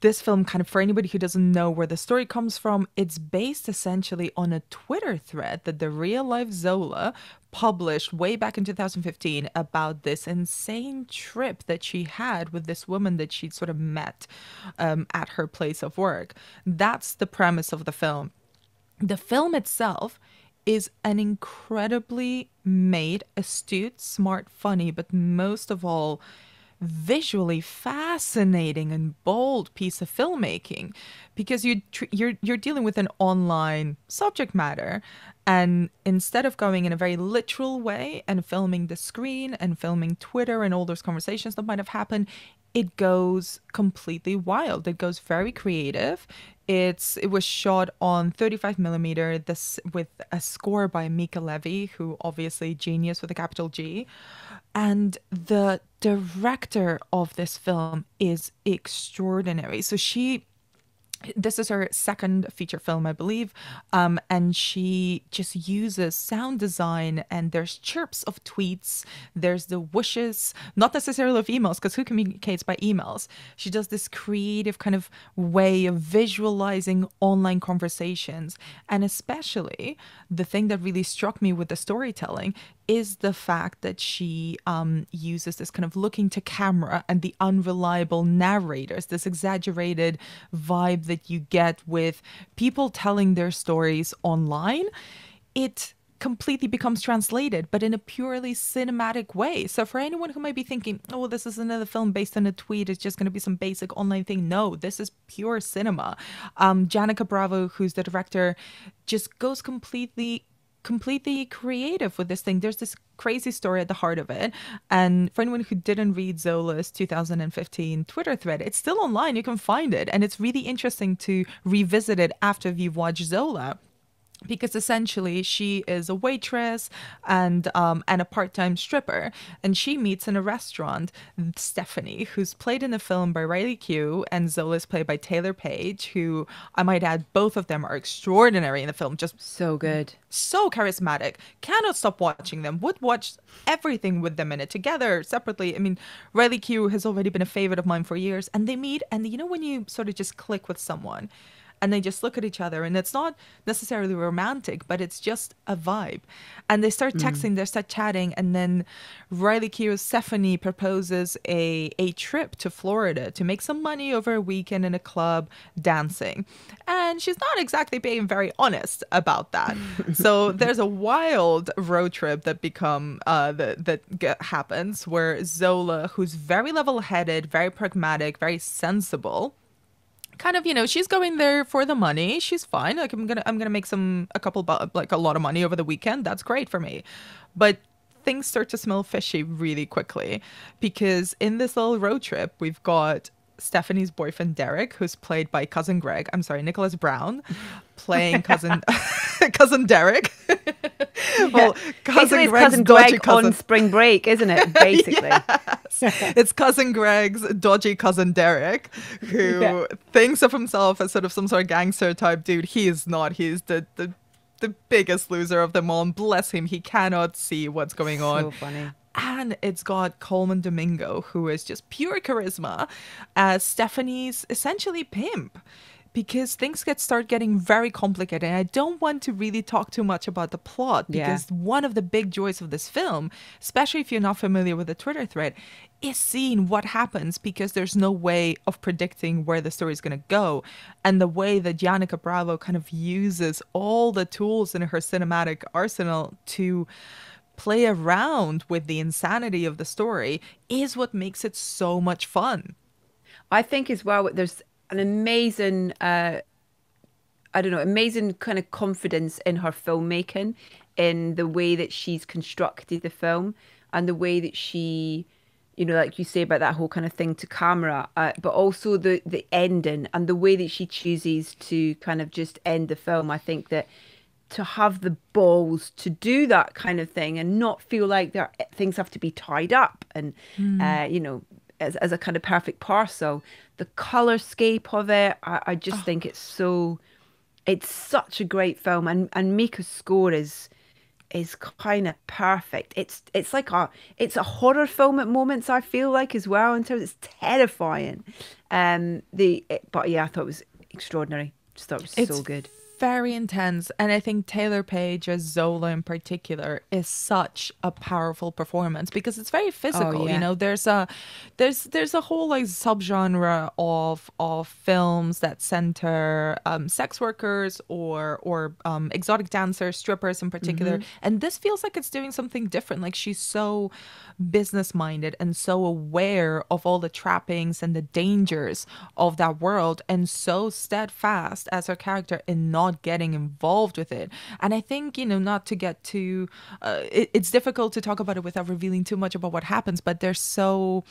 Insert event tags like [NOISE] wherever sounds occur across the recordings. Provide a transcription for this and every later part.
this film, kind of for anybody who doesn't know where the story comes from, it's based essentially on a Twitter thread that the real life Zola published way back in 2015 about this insane trip that she had with this woman that she'd sort of met um, at her place of work. That's the premise of the film. The film itself is an incredibly made, astute, smart, funny, but most of all, visually fascinating and bold piece of filmmaking because you tr- you're you're dealing with an online subject matter and instead of going in a very literal way and filming the screen and filming Twitter and all those conversations that might have happened it goes completely wild. It goes very creative. It's it was shot on 35 millimeter this with a score by Mica Levi who obviously genius with a capital G. And the director of this film is extraordinary. So she this is her second feature film, I believe. Um, and she just uses sound design, and there's chirps of tweets, there's the wishes, not necessarily of emails, because who communicates by emails? She does this creative kind of way of visualizing online conversations. And especially the thing that really struck me with the storytelling is the fact that she um, uses this kind of looking to camera and the unreliable narrators, this exaggerated vibe that you get with people telling their stories online. It completely becomes translated, but in a purely cinematic way. So for anyone who might be thinking, oh, this is another film based on a tweet, it's just going to be some basic online thing. No, this is pure cinema. Um, Janicza Bravo, who's the director, just goes completely completely creative with this thing. There's this crazy story at the heart of it. And for anyone who didn't read Zola's 2015 Twitter thread, it's still online. You can find it. And it's really interesting to revisit it after you've watched Zola because essentially she is a waitress and um, and a part-time stripper and she meets in a restaurant stephanie who's played in the film by riley keough and zola is played by taylour paige who i might add both of them are extraordinary in the film just so good. so charismatic. Cannot stop watching them. Would watch everything with them in it together separately. I mean riley keough has already been a favorite of mine for years and they meet and you know when you sort of just click with someone and they just look at each other and it's not necessarily romantic but it's just a vibe. And they start texting mm. they start chatting and then riley stephanie proposes a, a trip to florida to make some money over a weekend in a club dancing. And she's not exactly being very honest about that. [LAUGHS] So there's a wild road trip that become uh, that that get, happens where zola who's very level-headed very pragmatic very sensible kind of you know she's going there for the money. She's fine. Like i'm gonna i'm gonna make some a couple like a lot of money over the weekend. That's great for me. But things start to smell fishy really quickly because in this little road trip we've got Stephanie's boyfriend Derek, who's played by cousin Greg. I'm sorry, Nicholas Braun, playing cousin [LAUGHS] [LAUGHS] cousin Derek. well, cousin Greg's cousin Greg cousin. on spring break, isn't it? [LAUGHS] Basically, it's cousin Greg's dodgy cousin Derek, who yeah. thinks of himself as sort of some sort of gangster type dude. He is not. He's the the the biggest loser of them all. And bless him, he cannot see what's going on. So funny and it's got Colman Domingo, who is just pure charisma, as Stephanie's essentially pimp. Because things get start getting very complicated, and I don't want to really talk too much about the plot. Because yeah. one of the big joys of this film, especially if you're not familiar with the Twitter thread, is seeing what happens because there's no way of predicting where the story is going to go. And the way that Janicza Bravo kind of uses all the tools in her cinematic arsenal to play around with the insanity of the story is what makes it so much fun. I think as well, there's an amazing, uh, I don't know, amazing kind of confidence in her filmmaking, in the way that she's constructed the film and the way that she, you know, like you say about that whole kind of thing to camera, uh, but also the the ending and the way that she chooses to kind of just end the film. I think that to have the balls to do that kind of thing and not feel like there things have to be tied up and mm. uh, you know as, as a kind of perfect parcel the color scape of it i, I just oh. think it's so it's such a great film and and Mica's score is is kind of perfect. It's it's like a it's a horror film at moments. I feel like as well in terms it's terrifying. Um, the it, but yeah, I thought it was extraordinary. Just thought it was It's so good. Very intense and i think taylour paige as zola in particular is such a powerful performance because it's very physical yeah. you know there's a there's there's a whole like subgenre of of films that center um, sex workers or or um, exotic dancers strippers in particular and this feels like it's doing something different like she's so business minded and so aware of all the trappings and the dangers of that world and so steadfast as her character in not getting involved with it. And i think you know not to get too uh, it, it's difficult to talk about it without revealing too much about what happens but there's so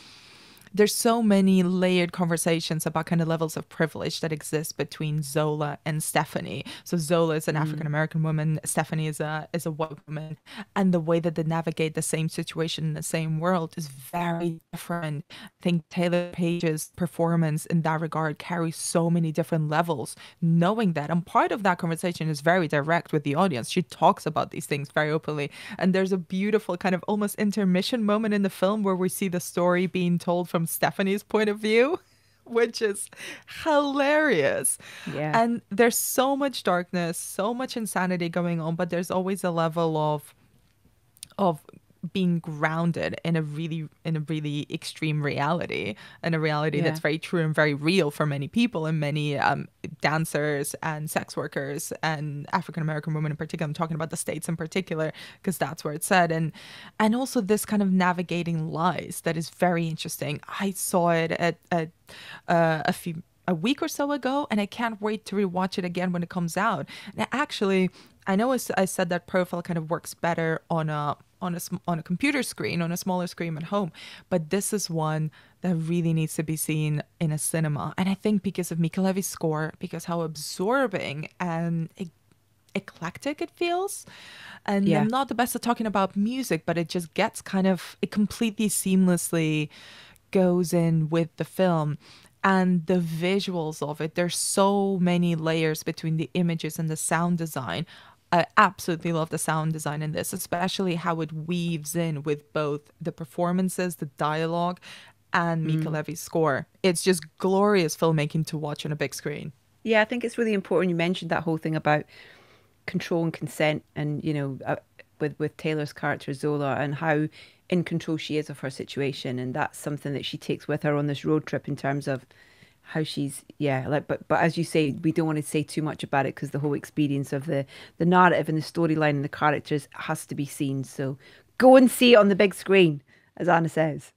there's so many layered conversations about kind of levels of privilege that exist between Zola and Stephanie. So Zola is an mm. African American woman, Stephanie is a is a white woman, and the way that they navigate the same situation in the same world is very different. I think Taylour Paige's performance in that regard carries so many different levels, knowing that. And part of that conversation is very direct with the audience. She talks about these things very openly. And there's a beautiful kind of almost intermission moment in the film where we see the story being told from Stephanie's point of view. [LAUGHS] Which is hilarious. Yeah. And there's so much darkness, so much insanity going on, but there's always a level of of being grounded in a really in a really extreme reality and a reality that's very true and very real for many people and many um, dancers and sex workers and African American women in particular. I'm talking about the states in particular because that's where it's said and and also this kind of navigating lies that is very interesting. I saw it at, at uh, a few a week or so ago, and I can't wait to rewatch it again when it comes out. And actually, I know I said that profile kind of works better on a on a on a computer screen, on a smaller screen at home, but this is one that really needs to be seen in a cinema. And I think because of Mica Levi's score, because how absorbing and e- eclectic it feels. And Yeah. I'm not the best at talking about music, but it just gets kind of it completely seamlessly goes in with the film and the visuals of it there's so many layers between the images and the sound design i absolutely love the sound design in this especially how it weaves in with both the performances the dialogue and mica levi's score. It's just glorious filmmaking to watch on a big screen. Yeah, I think it's really important. You mentioned that whole thing about control and consent, and you know, uh, with with Taylour's character Zola, and how in control she is of her situation, and that's something that she takes with her on this road trip in terms of how she's yeah like but but as you say we don't want to say too much about it because the whole experience of the the narrative and the storyline and the characters has to be seen. So go and see it on the big screen as anna says.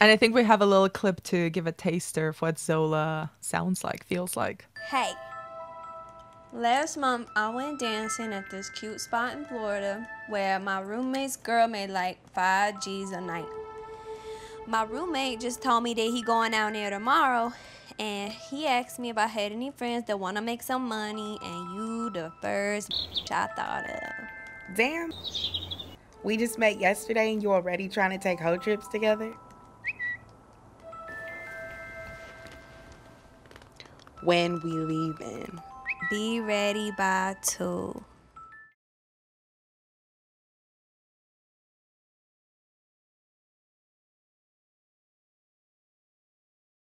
And i think we have a little clip to give a taster of what zola sounds like feels like. Hey, last month I went dancing at this cute spot in Florida where my roommate's girl made like 5 G's a night. My roommate just told me that he going out there tomorrow and he asked me if I had any friends that want to make some money and you the first I thought of. Damn. We just met yesterday and you already trying to take whole trips together? When we leaving? Be ready by 2.